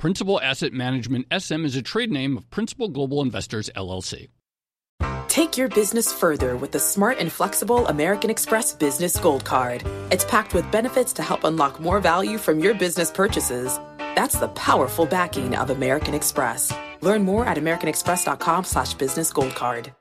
Principal Asset Management SM is a trade name of Principal Global Investors LLC. Take your business further with the smart and flexible American Express Business Gold Card. It's packed with benefits to help unlock more value from your business purchases. That's the powerful backing of American Express. Learn more at americanexpress.com slash.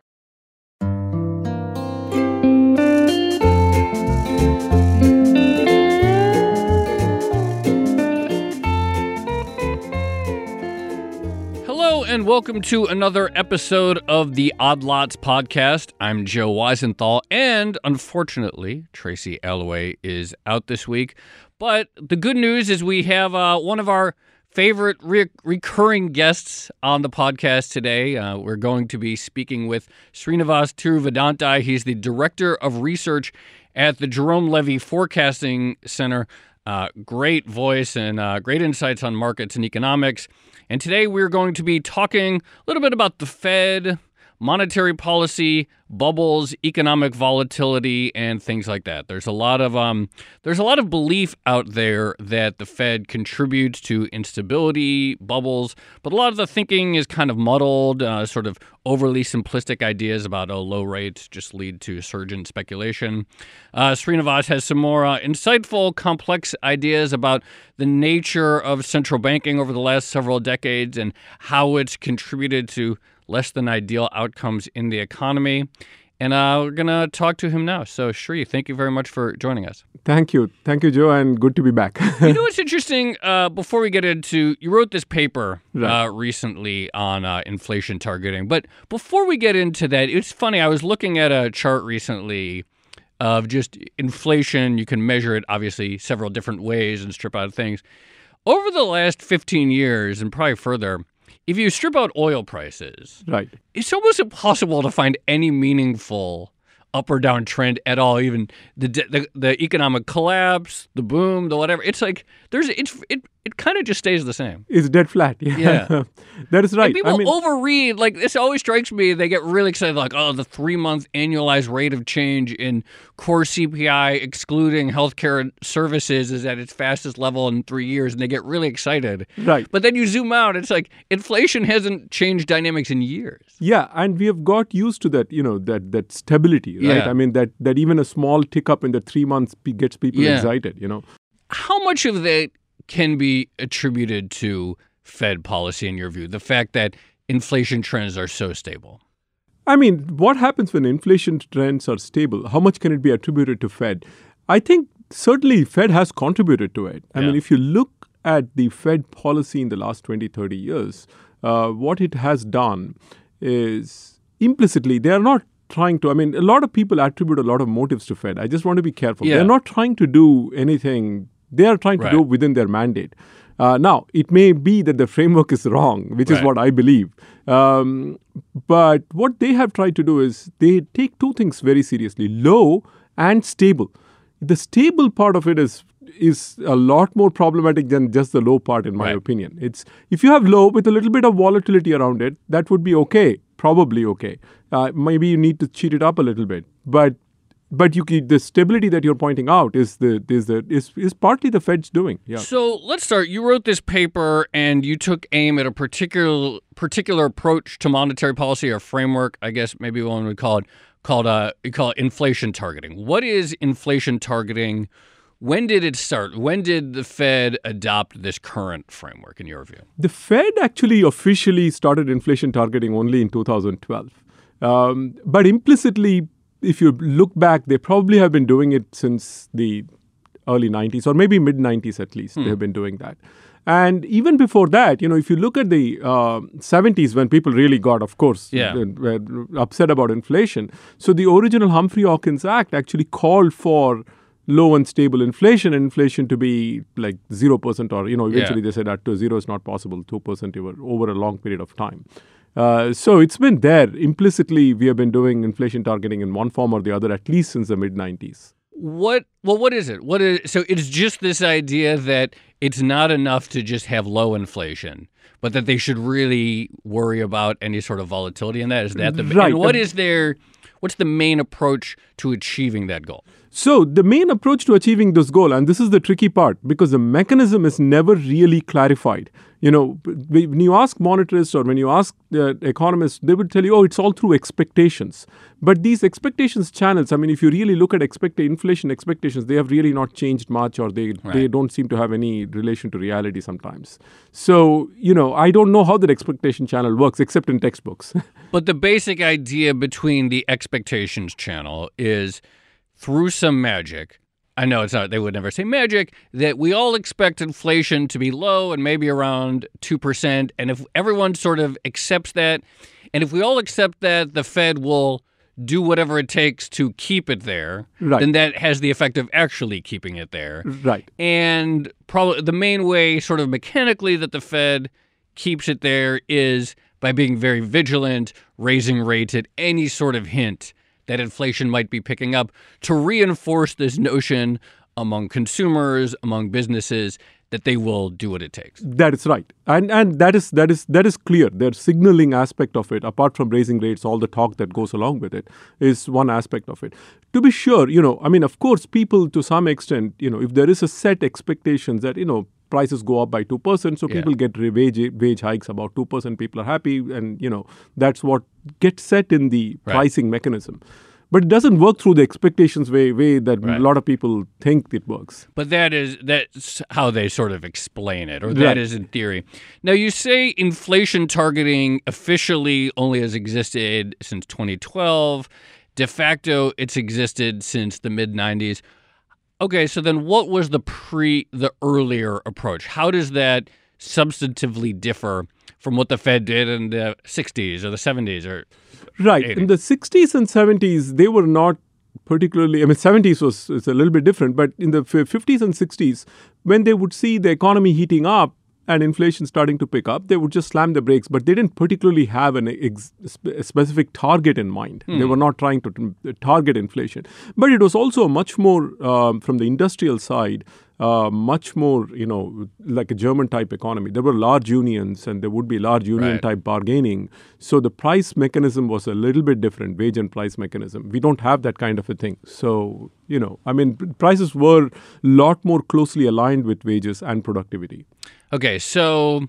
And welcome to another episode of the Odd Lots podcast. I'm Joe Weisenthal, and unfortunately, Tracy Alloway is out this week. But the good news is we have uh, one of our favorite re- recurring guests on the podcast today. Uh, we're going to be speaking with Srinivas Thiruvadanthai. He's the Director of Research at the Jerome Levy Forecasting Center. Uh, great voice and uh, great insights on markets and economics. And today we're going to be talking a little bit about the Fed, monetary policy, bubbles, economic volatility, and things like that. There's a lot of um, there's a lot of belief out there that the Fed contributes to instability, bubbles, but a lot of the thinking is kind of muddled, uh, sort of overly simplistic ideas about oh, low rates just lead to surge in speculation. Uh, Srinivas has some more uh, insightful, complex ideas about the nature of central banking over the last several decades and how it's contributed to less than ideal outcomes in the economy. And uh, we're going to talk to him now. So, Shri, thank you very much for joining us. Thank you. Thank you, Joe, and good to be back. you know what's interesting? Uh, before we get into, you wrote this paper right. uh, recently on uh, inflation targeting. But before we get into that, it's funny. I was looking at a chart recently of just inflation. You can measure it, obviously, several different ways and strip out things. Over the last 15 years, and probably further, if you strip out oil prices, right, it's almost impossible to find any meaningful up or down trend at all. Even the the, the economic collapse, the boom, the whatever. It's like there's it's it it kind of just stays the same. It's dead flat. Yeah, yeah. that is right. And people I mean, overread. Like this always strikes me. They get really excited. Like oh, the three month annualized rate of change in core CPI, excluding healthcare services, is at its fastest level in three years, and they get really excited. Right. But then you zoom out. It's like inflation hasn't changed dynamics in years. Yeah, and we have got used to that. You know that that stability. Right. Yeah. I mean that that even a small tick up in the three months gets people yeah. excited. You know. How much of that can be attributed to Fed policy in your view? The fact that inflation trends are so stable? I mean, what happens when inflation trends are stable? How much can it be attributed to Fed? I think certainly Fed has contributed to it. I Yeah. mean, if you look at the Fed policy in the last 20, 30 years, uh, what it has done is implicitly, they are not trying to, I mean, a lot of people attribute a lot of motives to Fed. I just want to be careful. Yeah. They're not trying to do anything, they are trying to do within their mandate. Uh, now, it may be that the framework is wrong, which is what I believe. Um, but what they have tried to do is they take two things very seriously low and stable. The stable part of it is is a lot more problematic than just the low part in my Right. opinion it's if you have low with a little bit of volatility around it that would be okay probably okay uh, maybe you need to cheat it up a little bit but but you the stability that you're pointing out is the is the is, is partly the Fed's doing. Yeah. So let's start. You wrote this paper and you took aim at a particular particular approach to monetary policy or framework. I guess maybe one would call it called uh you call it inflation targeting. What is inflation targeting? When did it start? When did the Fed adopt this current framework, in your view? The Fed actually officially started inflation targeting only in 2012. Um, but implicitly, if you look back, they probably have been doing it since the early 90s or maybe mid 90s at least. They have been doing that. And even before that, you know, if you look at the uh, 70s when people really got, of course, Yeah. were upset about inflation. So the original Humphrey Hawkins Act actually called for low and stable inflation and inflation to be like 0% or, you know, eventually Yeah. they said that to zero is not possible, 2% over, over a long period of time. Uh, so it's been there implicitly. We have been doing inflation targeting in one form or the other at least since the mid 90s. What? Well, what is it? What is so? It's just this idea that it's not enough to just have low inflation, but that they should really worry about any sort of volatility in that. Is that the right? And what is their what's the main approach to achieving that goal? So the main approach to achieving this goal, and this is the tricky part, because the mechanism is never really clarified. You know, when you ask monetarists or when you ask the economists, they would tell you, oh, it's all through expectations. But these expectations channels, I mean, if you really look at expect inflation expectations, they have really not changed much, or they Right. they don't seem to have any relation to reality sometimes. So you know, I don't know how that expectation channel works, except in textbooks. But the basic idea between the expectations channel is through some magic. I know it's not, they would never say magic, that we all expect inflation to be low and maybe around 2%. And if everyone sort of accepts that, and if we all accept that, the Fed will do whatever it takes to keep it there, Right. then that has the effect of actually keeping it there. right. And probably the main way, sort of mechanically, that the Fed keeps it there is by being very vigilant, raising rates at any sort of hint that inflation might be picking up to reinforce this notion among consumers, among businesses, that they will do what it takes. That is right, and and that is that is that is clear. The signaling aspect of it, apart from raising rates, all the talk that goes along with it, is one aspect of it. To be sure, you know, I mean, of course, people to some extent, you know, if there is a set expectations that you know prices go up by two percent, so Yeah. people get wage wage hikes about two percent. People are happy, and you know that's what gets set in the Right. pricing mechanism. But it doesn't work through the expectations way way that Right. a lot of people think it works. But that is that's how they sort of explain it, or that Right. is in theory. Now you say inflation targeting officially only has existed since 2012. De facto, it's existed since the mid 90s. Okay, so then what was the pre the earlier approach? How does that substantively differ from what the Fed did in the 60s or the 70s or Right. 80s. In the 60s and 70s, they were not particularly, I mean, 70s was it's a little bit different, but in the 50s and 60s, when they would see the economy heating up and inflation starting to pick up, they would just slam the brakes, but they didn't particularly have an ex- a specific target in mind. They were not trying to t- target inflation. But it was also much more, um, from the industrial side, uh, much more, you know, like a German type economy. There were large unions and there would be large union Right. type bargaining. So the price mechanism was a little bit different, wage and price mechanism. We don't have that kind of a thing. So, you know, I mean, prices were a lot more closely aligned with wages and productivity. Okay, so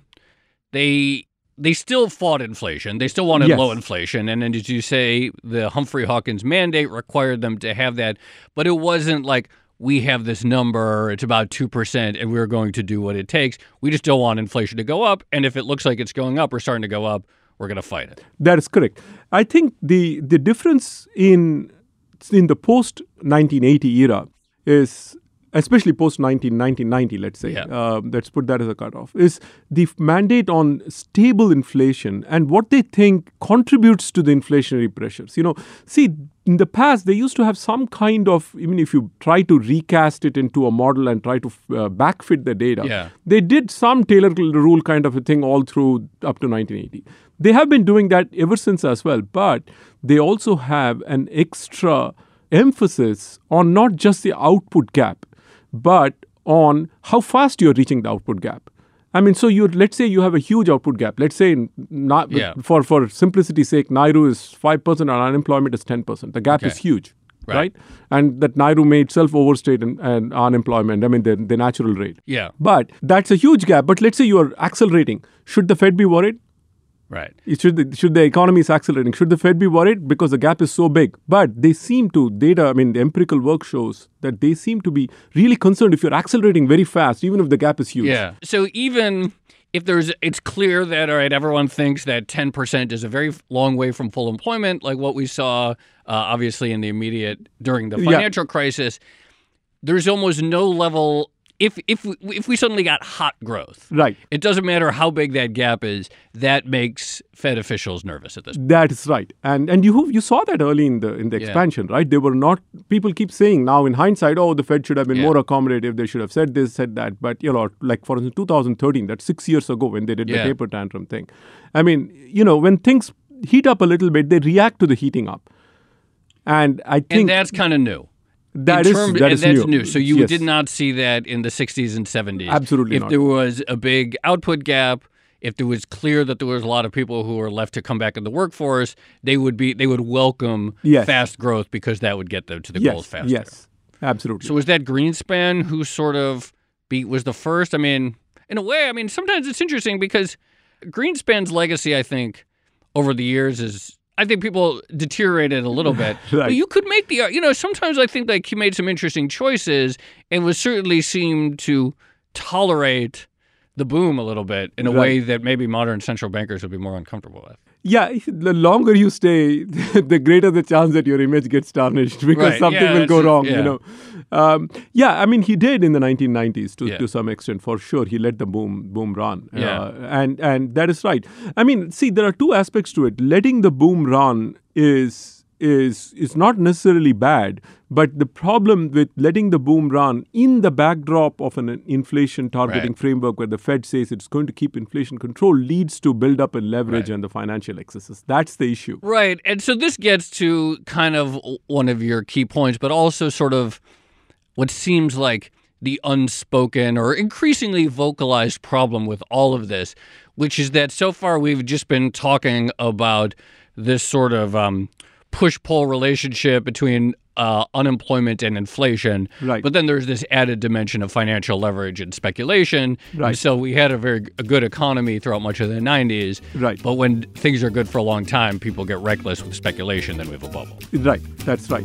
they they still fought inflation. They still wanted Yes. low inflation, and then as you say, the Humphrey Hawkins mandate required them to have that. But it wasn't like we have this number; it's about two percent, and we're going to do what it takes. We just don't want inflation to go up, and if it looks like it's going up or starting to go up, we're going to fight it. That is correct. I think the the difference in in the post 1980 era is especially post 1990 let's say Yeah. um, let's put that as a cutoff is the f- mandate on stable inflation and what they think contributes to the inflationary pressures you know see in the past they used to have some kind of even if you try to recast it into a model and try to uh, backfit the data Yeah. they did some Taylor rule kind of a thing all through up to 1980. They have been doing that ever since as well, but they also have an extra emphasis on not just the output gap, but on how fast you're reaching the output gap. I mean, so you let's say you have a huge output gap. Let's say not Yeah. for for simplicity's sake, Nairu is five percent and unemployment is ten percent. The gap is huge, Right. right? And that Nairu may itself overstate and, and unemployment. I mean, the, the natural rate. Yeah, But that's a huge gap. But let's say you are accelerating. Should the Fed be worried? Right. Should the, should the economy is accelerating? Should the Fed be worried because the gap is so big? But they seem to data. I mean, the empirical work shows that they seem to be really concerned if you're accelerating very fast, even if the gap is huge. Yeah. So even if there's, it's clear that all right, everyone thinks that 10% is a very long way from full employment, like what we saw, uh, obviously in the immediate during the Yeah. financial crisis. There's almost no level if if we, if we suddenly got hot growth, Right. It doesn't matter how big that gap is. That makes Fed officials nervous at this. point. That is right, and and you you saw that early in the in the Yeah. expansion, right? They were not. People keep saying now in hindsight, oh, the Fed should have been Yeah. more accommodative. They should have said this, said that. But you know, like for instance, 2013, that's six years ago when they did Yeah. the taper tantrum thing. I mean, you know, when things heat up a little bit, they react to the heating up, and I And think that's kind of new. That is term- that and is that's new. So you Yes. did not see that in the 60s and 70s. Absolutely If not. there was a big output gap, if there was clear that there was a lot of people who were left to come back in the workforce, they would be they would welcome Yes. fast growth because that would get them to the yes, goals faster. Yes, absolutely. So was that Greenspan who sort of beat was the first? I mean, in a way, I mean, sometimes it's interesting because Greenspan's legacy, I think, over the years is I think people deteriorated a little bit. But you could make the you know, sometimes I think like he made some interesting choices and was certainly seemed to tolerate the boom a little bit in a Right. way that maybe modern central bankers would be more uncomfortable with. Yeah, the longer you stay, the greater the chance that your image gets tarnished because Right, something yeah, will go wrong. yeah. You know, um, yeah. I mean, he did in the 1990s to, Yeah. to some extent, for sure. He let the boom boom run, Yeah. uh, and and that is right. I mean, see, there are two aspects to it. Letting the boom run is is is not necessarily bad, but the problem with letting the boom run in the backdrop of an inflation targeting Right. framework where the Fed says it's going to keep inflation control leads to build up in leverage Right. and the financial excesses. That's the issue. Right. And so this gets to kind of one of your key points, but also sort of what seems like the unspoken or increasingly vocalized problem with all of this, which is that so far we've just been talking about this sort of um, push pull relationship between uh, unemployment and inflation. Right. But then there's this added dimension of financial leverage and speculation. And Right. so we had a very a good economy throughout much of the 90s. Right. But when things are good for a long time, people get reckless with speculation, then we have a bubble. Right. That's right.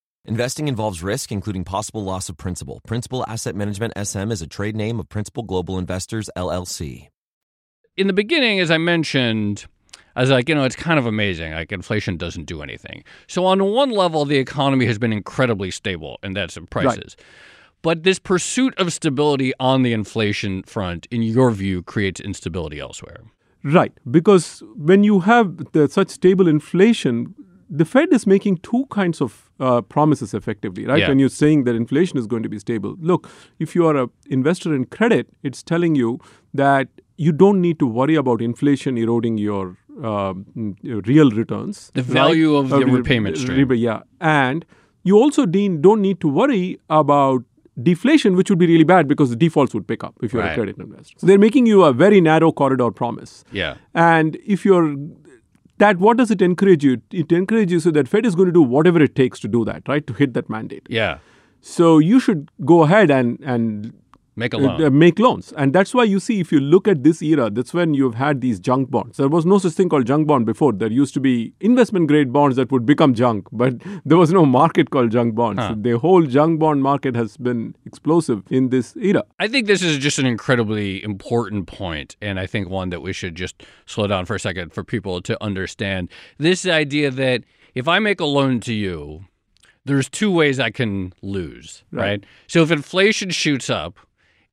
Investing involves risk, including possible loss of principal. Principal Asset Management SM is a trade name of Principal Global Investors, LLC. In the beginning, as I mentioned, I was like, you know, it's kind of amazing. Like, inflation doesn't do anything. So, on one level, the economy has been incredibly stable, and that's in prices. But this pursuit of stability on the inflation front, in your view, creates instability elsewhere. Right, because when you have the, such stable inflation, the Fed is making two kinds of uh, promises effectively, right? Yeah. When you're saying that inflation is going to be stable, look, if you are a investor in credit, it's telling you that you don't need to worry about inflation eroding your your real returns. The right? value of the re- repayment stream. re- yeah, and you also don't need to worry about deflation, which would be really bad because the defaults would pick up if you're Right. a credit investor. So they're making you a very narrow corridor promise. Yeah. And if you're that, what does it encourage you? It encourages you so that Fed is going to do whatever it takes to do that, right? To hit that mandate. Yeah. So you should go ahead and and Make a uh, loan. uh, make loans. And that's why you see, if you look at this era, that's when you've had these junk bonds. There was no such thing called junk bond before. There used to be investment grade bonds that would become junk, but there was no market called junk bonds. Huh. The whole junk bond market has been explosive in this era. I think this is just an incredibly important point, and I think one that we should just slow down for a second for people to understand. This idea that if I make a loan to you, there's two ways I can lose, right? Right. So if inflation shoots up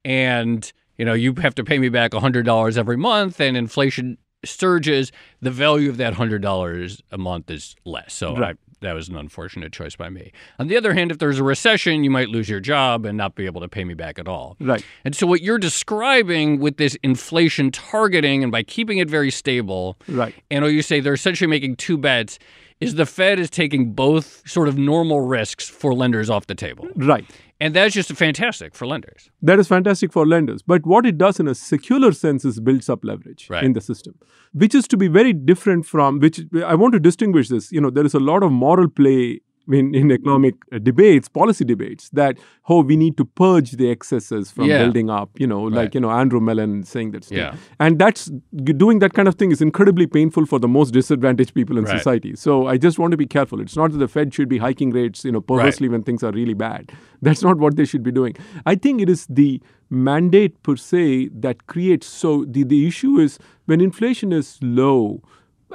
and you know you have to pay me back $100 every month and inflation surges, the value of that $100 a month is less. So Right. I, that was an unfortunate choice by me. On the other hand, if there's a recession, you might lose your job and not be able to pay me back at all. Right. And so, what you're describing with this inflation targeting and by keeping it very stable, Right. and or you say they're essentially making two bets, is the Fed is taking both sort of normal risks for lenders off the table. Right. And that's just fantastic for lenders. That is fantastic for lenders. But what it does in a secular sense is builds up leverage Right. in the system, which is to be very different from which I want to distinguish this. You know, there is a lot of moral play in, in economic uh, debates, policy debates, that oh, we need to purge the excesses from Yeah. building up. You know, Right. like you know Andrew Mellon saying that. Yeah. and that's doing that kind of thing is incredibly painful for the most disadvantaged people in Right. society. So I just want to be careful. It's not that the Fed should be hiking rates, you know, purposely when things are really bad. That's not what they should be doing. I think it is the mandate per se that creates. So the, the issue is when inflation is low,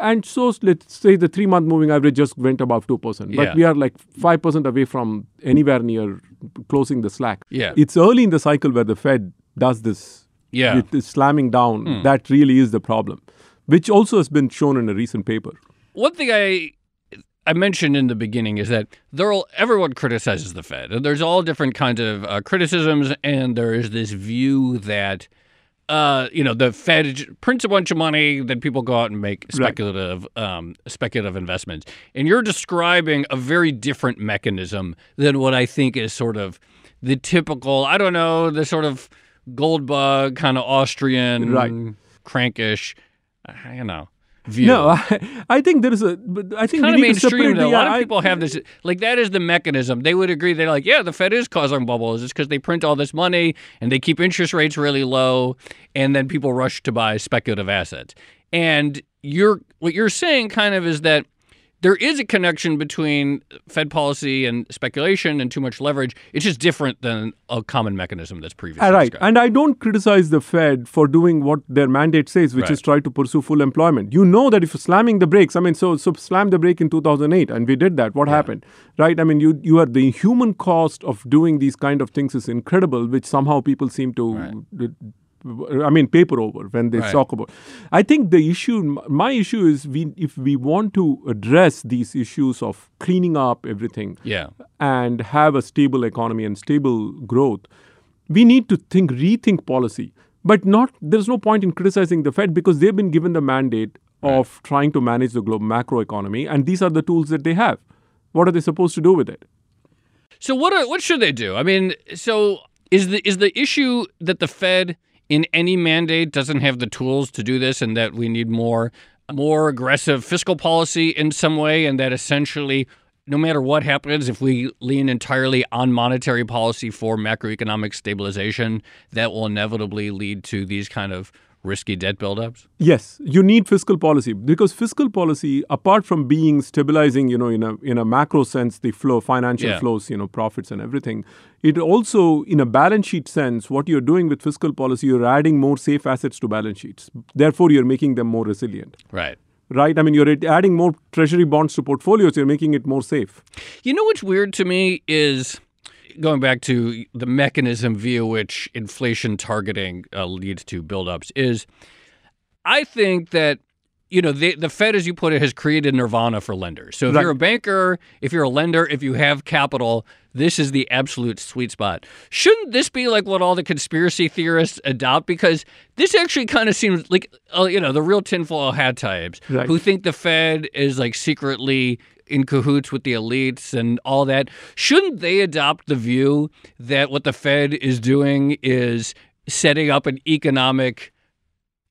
and so let's say the three month moving average just went above 2%, but Yeah. we are like 5% away from anywhere near closing the slack. Yeah. It's early in the cycle where the Fed does this. Yeah. It is slamming down. Hmm. That really is the problem, which also has been shown in a recent paper. One thing I I mentioned in the beginning is that there everyone criticizes the Fed. And there's all different kinds of uh, criticisms, and there is this view that uh, you know the Fed prints a bunch of money, then people go out and make speculative um, speculative investments. And you're describing a very different mechanism than what I think is sort of the typical. I don't know the sort of gold bug kind of Austrian Right. crankish. I don't know. View No, I, I think there is a. But I think kind we of need to separate. mainstream. Though. A yeah, lot of I- people have this. Like that is the mechanism. They would agree. They're like, yeah, the Fed is causing bubbles. It's because they print all this money and they keep interest rates really low, and then people rush to buy speculative assets. And you're what you're saying kind of is that there is a connection between Fed policy and speculation and too much leverage. It's just different than a common mechanism that's previously right. described. And I don't criticize the Fed for doing what their mandate says, which Right. is try to pursue full employment. You know that if you're slamming the brakes, I mean, so so slam the brake in 2008, and we did that. What happened, right? I mean, you you are the human cost of doing these kind of things is incredible, which somehow people seem to. I mean, paper over when they Right. talk about. I think the issue, my issue is, we if we want to address these issues of cleaning up everything, Yeah. and have a stable economy and stable growth, we need to think, rethink policy. But not there's no point in criticizing the Fed because they've been given the mandate of trying to manage the global macroeconomy, and these are the tools that they have. What are they supposed to do with it? So what are, what should they do? I mean, so is the is the issue that the Fed in any mandate doesn't have the tools to do this, and that we need more more aggressive fiscal policy in some way, and that essentially. No matter what happens, if we lean entirely on monetary policy for macroeconomic stabilization, that will inevitably lead to these kind of risky debt buildups. Yes, you need fiscal policy because fiscal policy, apart from being stabilizing, you know, in a in a macro sense, the flow, financial Yeah. flows, you know, profits and everything, it also, in a balance sheet sense, what you're doing with fiscal policy, you're adding more safe assets to balance sheets. Therefore, you're making them more resilient. Right. right? I mean, you're adding more treasury bonds to portfolios, you're making it more safe. You know what's weird to me is going back to the mechanism via which inflation targeting uh, leads to buildups is I think that you know the the Fed, as you put it, has created nirvana for lenders. So if Right. you're a banker, if you're a lender, if you have capital, this is the absolute sweet spot. Shouldn't this be like what all the conspiracy theorists adopt? Because this actually kind of seems like uh, you know the real tinfoil hat types Right. who think the Fed is like secretly in cahoots with the elites and all that. Shouldn't they adopt the view that what the Fed is doing is setting up an economic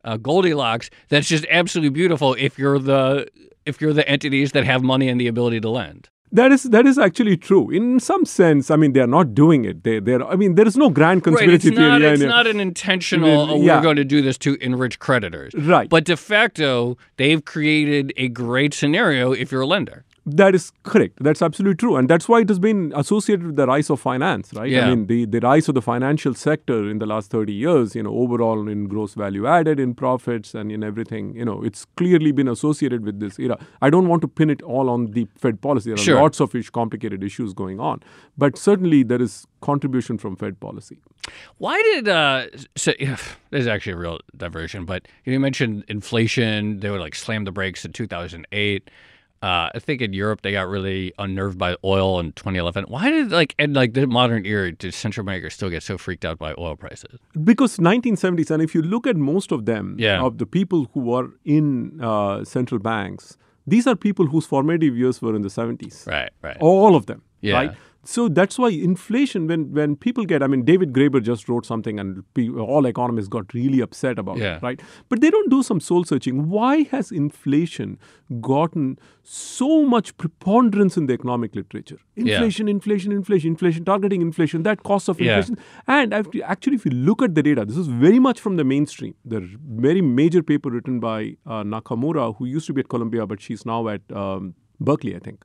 uh, Goldilocks that's just absolutely beautiful if you're the if you're the entities that have money and the ability to lend. That is that is actually true. In some sense, I mean, they are not doing it. They they're I mean, there is no grand Right, conspiracy it's not theory. it's and- not an intentional. Oh, Yeah. We're going to do this to enrich creditors, Right. But de facto, they've created a great scenario if you're a lender. That is correct. That's absolutely true. And that's why it has been associated with the rise of finance, right? Yeah. I mean, the, the rise of the financial sector in the last 30 years, you know, overall in gross value added, in profits, and in everything, you know, it's clearly been associated with this era. I don't want to pin it all on the Fed policy. There are Sure. lots of complicated issues going on. But certainly there is contribution from Fed policy. Why did uh? So, yeah, this is actually a real diversion, but you mentioned inflation. They would like slam the brakes in 2008. Uh, I think in Europe they got really unnerved by oil in 2011. Why did like and like the modern era do central bankers still get so freaked out by oil prices? Because 1970s, and if you look at most of them, Yeah. of the people who were in uh, central banks, these are people whose formative years were in the 70s. Right, right. All of them. Yeah. Right. So that's why inflation, when when people get, I mean, David Graeber just wrote something, and all economists got really upset about Yeah. it, right? But they don't do some soul searching. Why has inflation gotten so much preponderance in the economic literature? Yeah. Inflation, inflation, inflation, inflation, targeting inflation, that cost of Yeah. inflation. And I've- actually, if you look at the data, this is very much from the mainstream. The very major paper written by uh, Nakamura, who used to be at Columbia, but she's now at um, Berkeley, I think.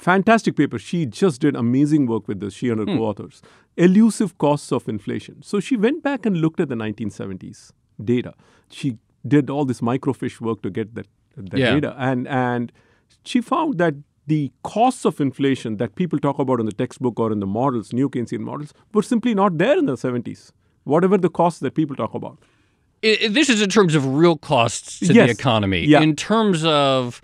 Fantastic paper. She just did amazing work with this, she and her hmm. co authors. Elusive costs of inflation. So she went back and looked at the 1970s data. She did all this microfiche work to get that, that Yeah. data. And, and she found that the costs of inflation that people talk about in the textbook or in the models, new Keynesian models, were simply not there in the 70s. Whatever the costs that people talk about. I- I- this is in terms of real costs to the Yes. economy. Yeah. In terms of,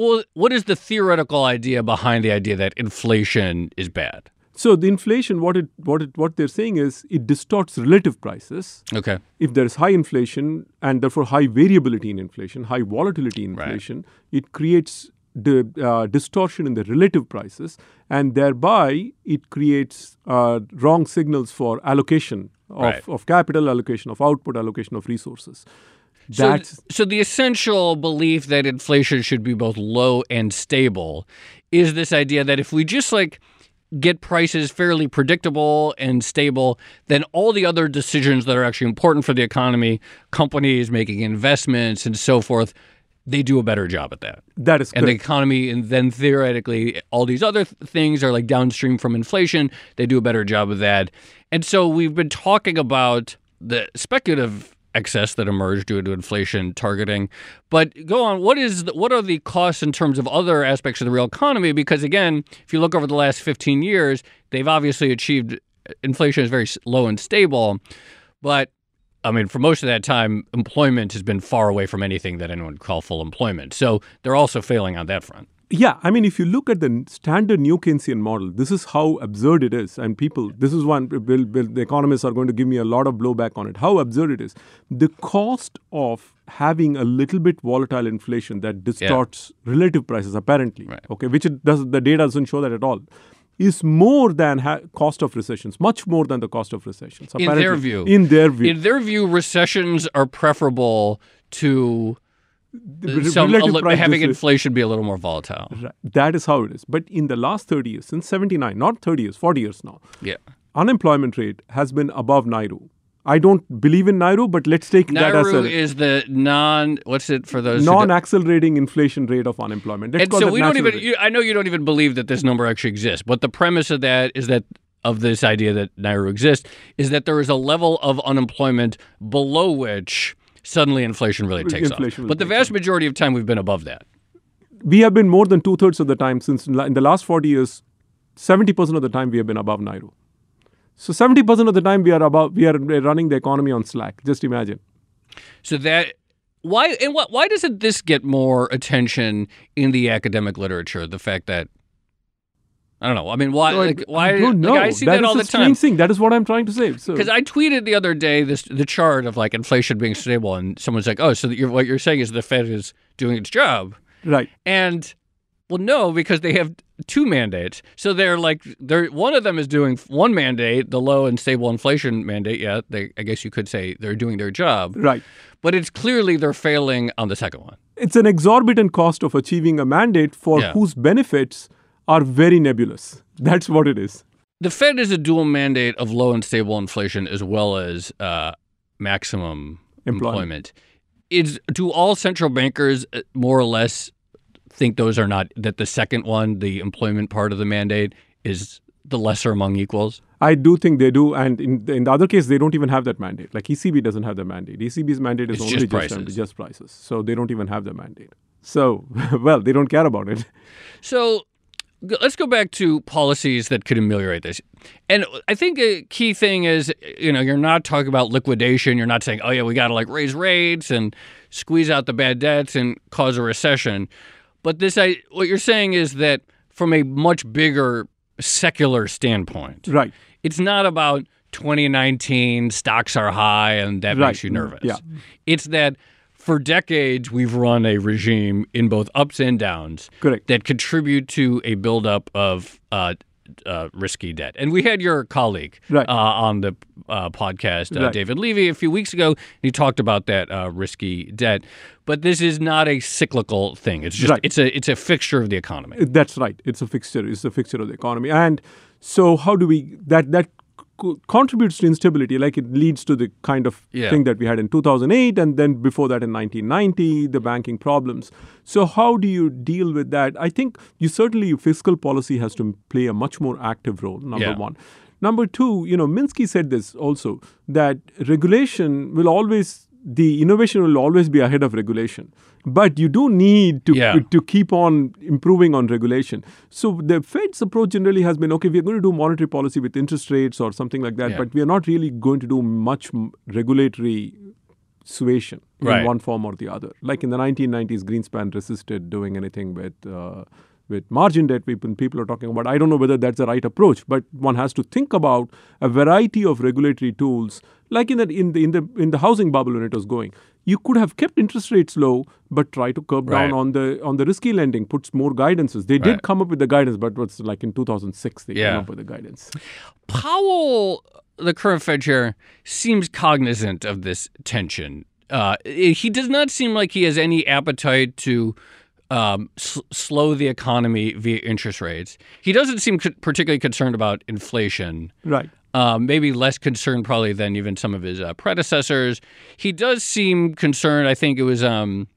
well, what is the theoretical idea behind the idea that inflation is bad? So the inflation, what it what it what they're saying is it distorts relative prices. Okay. If there is high inflation and therefore high variability in inflation, high volatility in Right. inflation, it creates the uh, distortion in the relative prices, and thereby it creates uh, wrong signals for allocation of, Right. of capital, allocation of output, allocation of resources. So, so the essential belief that inflation should be both low and stable is this idea that if we just like get prices fairly predictable and stable, then all the other decisions that are actually important for the economy, companies making investments and so forth, they do a better job at that. that is And the economy, and then theoretically, all these other th- things are like downstream from inflation. They do a better job of that. And so we've been talking about the speculative excess that emerged due to inflation targeting. But go on, what is the, what are the costs in terms of other aspects of the real economy? Because again, if you look over the last 15 years, they've obviously achieved inflation is very low and stable, but I mean, for most of that time, employment has been far away from anything that anyone would call full employment. So they're also failing on that front. Yeah, I mean, if you look at the standard New Keynesian model, this is how absurd it is. And people, this is one, Bill, Bill, the economists are going to give me a lot of blowback on it. How absurd it is. The cost of having a little bit volatile inflation that distorts relative prices, apparently, Right. okay, which it does, the data doesn't show that at all, is more than ha- cost of recessions, much more than the cost of recessions. In their view. In their view. In their view, recessions are preferable to Uh, the re- a relative li- having inflation be a little more volatile. Right. That is how it is. But in the last 30 years, since 79, not 30 years, 40 years now, Yeah. unemployment rate has been above Nairu. I don't believe in Nairu, but let's take that as a is the non what's it for those non-accelerating inflation rate of unemployment. Let's and so we don't even. You, I know you don't even believe that this number actually exists, but the premise of that is that of this idea that Nairu exists is that there is a level of unemployment below which suddenly inflation really takes Inflation off. But the vast majority of time we've been above that. we have been more than two thirds of the time since in in the last 40 years, 70% of the time we have been above Nairu. So 70% of the time we are above, we are running the economy on slack. Just imagine. So that why and what why doesn't this get more attention in the academic literature? The fact that I don't know. I mean, why? So I- like, why? I don't know. Like, I see That all the time. thing. That is what I'm trying to say. So Because I tweeted the other day this the chart of like inflation being stable, and someone's like, "Oh, so you're, what you're saying is the Fed is doing its job?" right. And well, no, because they have two mandates. So they're like, they're one of them is doing one mandate, the low and stable inflation mandate. Yeah, they, I guess you could say they're doing their job, Right. but it's clearly they're failing on the second one. It's an exorbitant cost of achieving a mandate for Yeah. whose benefits are very nebulous. That's what it is. The Fed is a dual mandate of low and stable inflation as well as uh, maximum employment. Employment. Is do all central bankers uh, more or less think those are not that the second one, the employment part of the mandate, is the lesser among equals? I do think they do, and in the, in the other case, they don't even have that mandate. Like ECB doesn't have the mandate. ECB's mandate is It's only just just, prices. just prices, so they don't even have the mandate. So, well, they don't care about it. So let's go back to policies that could ameliorate this. And I think a key thing is, you know, you're not talking about liquidation. You're not saying, oh, yeah, we got to like raise rates and squeeze out the bad debts and cause a recession. But this, I, what you're saying is that from a much bigger secular standpoint, Right. it's not about 2019 stocks are high and that makes you nervous. Yeah. It's that for decades we've run a regime in both ups and downs Correct. that contribute to a buildup of uh, uh, risky debt. And we had your colleague Right. uh, on the uh, podcast, uh, Right. David Levy, a few weeks ago. He talked about that uh, risky debt. But this is not a cyclical thing. It's just Right. it's a it's a fixture of the economy. That's right. It's a fixture. It's a fixture of the economy. And so, how do we that that co- contributes to instability? Like it leads to the kind of Yeah. thing that we had in 2008, and then before that in 1990, the banking problems. So, how do you deal with that? I think you certainly fiscal policy has to play a much more active role. Number Yeah. one. Number two, you know, Minsky said this also that regulation will always the innovation will always be ahead of regulation but you do need to Yeah. to keep on improving on regulation so the fed's approach generally has been okay we're going to do monetary policy with interest rates or something like that Yeah. but we are not really going to do much regulatory suasion Right. in one form or the other like in the 1990s greenspan resisted doing anything with uh, with margin debt people people are talking about i don't know whether that's the right approach but one has to think about a variety of regulatory tools like in the in the in the in the housing bubble when it was going you could have kept interest rates low but try to curb Right. down on the on the risky lending puts more guidances they Right. did come up with the guidance but it was like in 2006 they Yeah. came up with the guidance Powell, the current Fed chair, seems cognizant of this tension. Uh, he does not seem like he has any appetite to um, s- slow the economy via interest rates. He doesn't seem co- particularly concerned about inflation. right Um, maybe less concerned probably than even some of his uh, predecessors. He does seem concerned. I think it was um,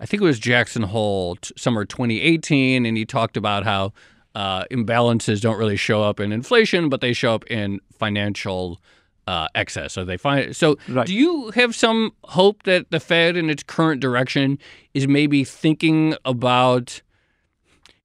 I think it was Jackson Hole t- summer 2018, and he talked about how uh, imbalances don't really show up in inflation, but they show up in financial uh, excess. So they find so. Right. Do you have some hope that the Fed, in its current direction, is maybe thinking about?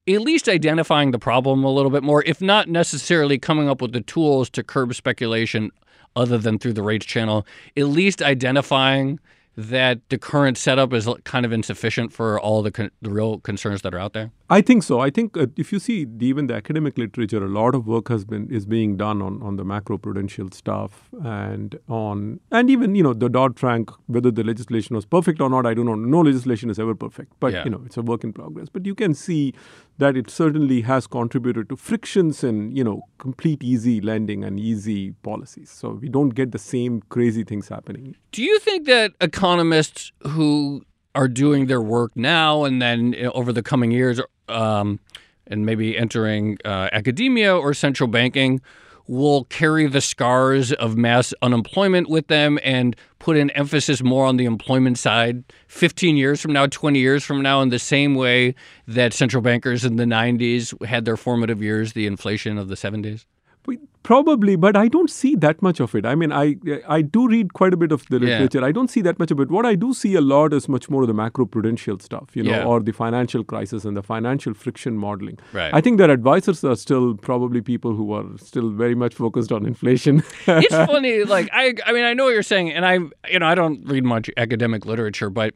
at least identifying the problem a little bit more, if not necessarily coming up with the tools to curb speculation other than through the rates channel, at least identifying that the current setup is kind of insufficient for all the, con- the real concerns that are out there? I think so. I think uh, if you see the, even the academic literature, a lot of work has been is being done on, on the macro prudential stuff and on and even you know the Dodd Frank whether the legislation was perfect or not. I don't know. No legislation is ever perfect, but Yeah. you know it's a work in progress. But you can see that it certainly has contributed to frictions in you know complete easy lending and easy policies. So we don't get the same crazy things happening. Do you think that economists who are doing their work now and then uh, over the coming years, um, and maybe entering uh, academia or central banking, will carry the scars of mass unemployment with them and put an emphasis more on the employment side 15 years from now, 20 years from now, in the same way that central bankers in the 90s had their formative years, the inflation of the 70s? We- Probably, but I don't see that much of it. I mean, I I do read quite a bit of the Yeah. literature. I don't see that much of it. What I do see a lot is much more of the macro prudential stuff, you know, Yeah. or the financial crisis and the financial friction modeling. Right. I think their advisors are still probably people who are still very much focused on inflation. it's funny like i i mean i know what you're saying and i you know i don't read much academic literature but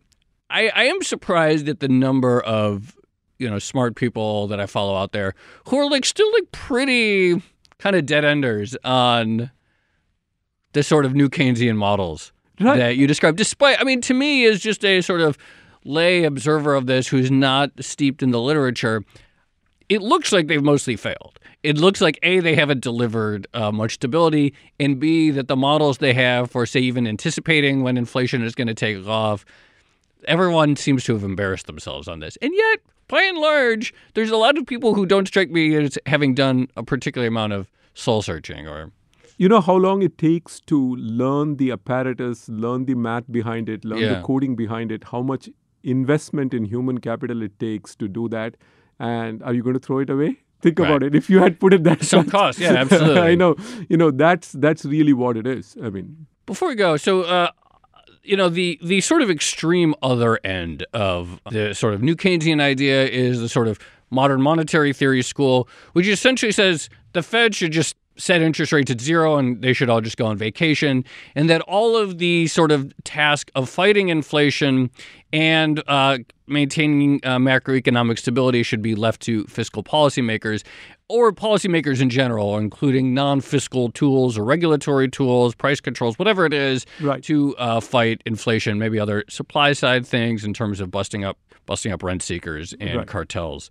i i am surprised at the number of you know smart people that i follow out there who are like still like pretty kind of dead enders on the sort of new keynesian models Right. that you described despite i mean to me as just a sort of lay observer of this who's not steeped in the literature it looks like they've mostly failed. It looks like A, they haven't delivered uh, much stability, and B, that the models they have for, say, even anticipating when inflation is going to take off, everyone seems to have embarrassed themselves on this. And yet, by and large, there's a lot of people who don't strike me as having done a particular amount of soul searching or. you know how long it takes to learn the apparatus, learn the math behind it, learn Yeah. the coding behind it, how much investment in human capital it takes to do that. And are you going to throw it away? Think Right. about it. If you had put it that Some cost, yeah, absolutely. I know. You know that's that's really what it is. I mean, Before we go, so uh, you know the the sort of extreme other end of the sort of new Keynesian idea is the sort of modern monetary theory school, which essentially says the Fed should just set interest rates at zero and they should all just go on vacation, and that all of the sort of task of fighting inflation and uh, maintaining uh, macroeconomic stability should be left to fiscal policymakers or policymakers in general, including non-fiscal tools or regulatory tools, price controls, whatever it is, Right. to uh, fight inflation. Maybe other supply side things in terms of busting up busting up rent seekers and Right. cartels.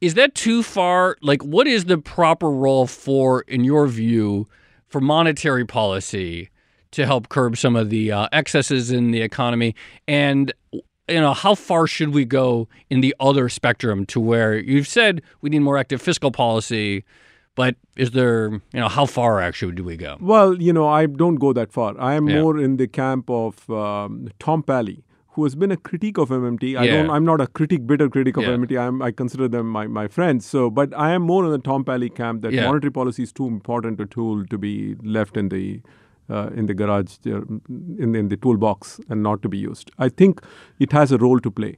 Is that too far? Like, what is the proper role for, in your view, for monetary policy to help curb some of the uh, excesses in the economy? And you know, how far should we go in the other spectrum to where you've said we need more active fiscal policy, but is there, you know, how far actually do we go? Well, you know, I don't go that far. I am Yeah. more in the camp of um, Tom Palley, who has been a critique of MMT. I Yeah. don't. I'm not a critic, bitter critic of Yeah. MMT. I'm, I consider them my, my friends. So, but I am more in the Tom Palley camp that Yeah. monetary policy is too important a tool to be left in the uh, in the garage, uh, in, in the toolbox, and not to be used. I think it has a role to play.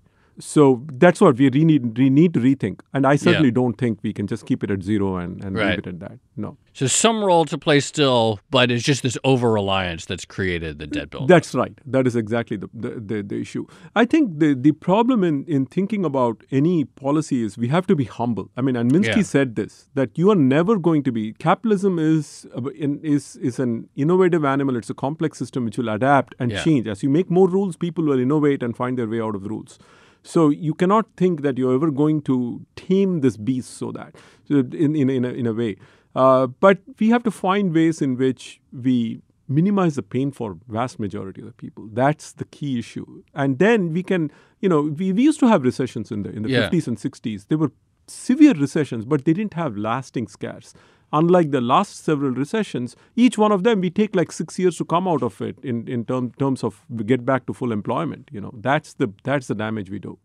So that's what we re- need, we need to rethink. And I certainly don't think we can just keep it at zero and, and Right. leave it at that. No. So some role to play still, but it's just this over reliance that's created the debt bill. That's right. That is exactly the, the, the, the issue. I think the, the problem in, in thinking about any policy is we have to be humble. I mean, and Minsky Yeah. said this that you are never going to be. Capitalism is, is, is an innovative animal, it's a complex system which will adapt and Yeah. change. As you make more rules, people will innovate and find their way out of the rules. So you cannot think that you're ever going to tame this beast so that, so in, in, in, a, in a way. Uh, but we have to find ways in which we minimize the pain for vast majority of the people. That's the key issue. And then we can, you know, we, we used to have recessions in the in the Yeah. 50s and 60s. They were severe recessions, but they didn't have lasting scares. Unlike the last several recessions, each one of them we take like six years to come out of it in, in term, terms of get back to full employment. You know, that's the that's the damage we do.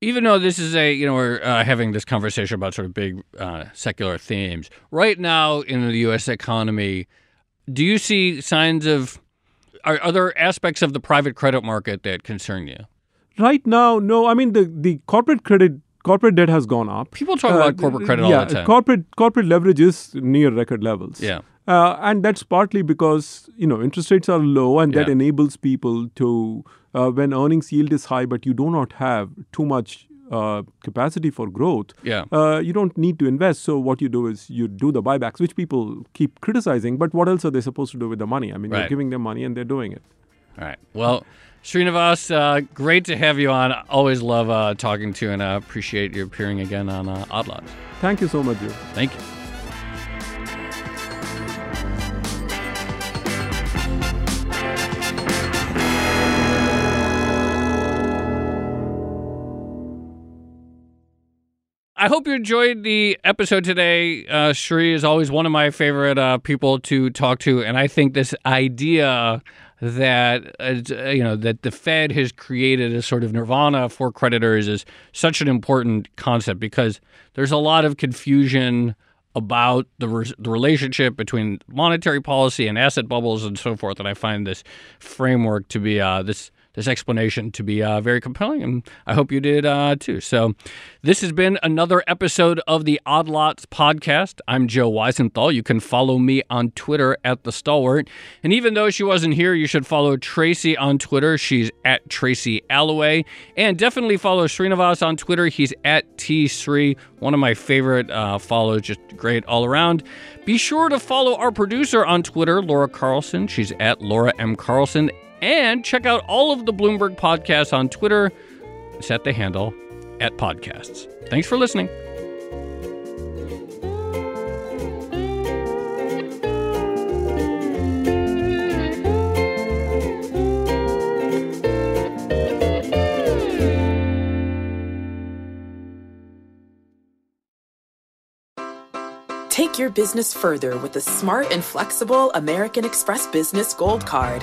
Even though this is a, you know, we're uh, having this conversation about sort of big uh, secular themes. Right now in the U.S. economy, do you see signs of, are other aspects of the private credit market that concern you? Right now, no. I mean, the, the corporate credit corporate debt has gone up. People talk about corporate credit all the time. corporate corporate leverage is near record levels. Yeah. Uh, and that's partly because you know interest rates are low, and that Yeah. enables people to uh, when earnings yield is high, but you do not have too much uh, capacity for growth. Yeah. Uh, you don't need to invest. So what you do is you do the buybacks, which people keep criticizing. But what else are they supposed to do with the money? I mean, Right. you're giving them money, and they're doing it. All right. Well, Srinivas, uh, great to have you on. Always love uh, talking to you, and uh, appreciate you appearing again on uh, Odd Lots. Thank you so much, Joe. Thank you. I hope you enjoyed the episode today. Uh, Shri is always one of my favorite uh, people to talk to, and I think this idea that uh, you know that the Fed has created a sort of nirvana for creditors is such an important concept because there's a lot of confusion about the, re- the relationship between monetary policy and asset bubbles and so forth. And I find this framework to be uh, this this explanation to be uh, very compelling, and I hope you did uh, too. So, this has been another episode of the Odd Lots podcast. I'm Joe Weisenthal. You can follow me on Twitter at the Stalwart, and even though she wasn't here, you should follow Tracy on Twitter. She's at Tracy Alloway, and definitely follow Srinivas on Twitter. He's at T Sri, one of my favorite uh, follows, just great all around. Be sure to follow our producer on Twitter, Laura Carlson. She's at Laura M Carlson. And check out all of the Bloomberg podcasts on Twitter. Set the handle at podcasts. Thanks for listening. Take your business further with the smart and flexible American Express Business Gold Card.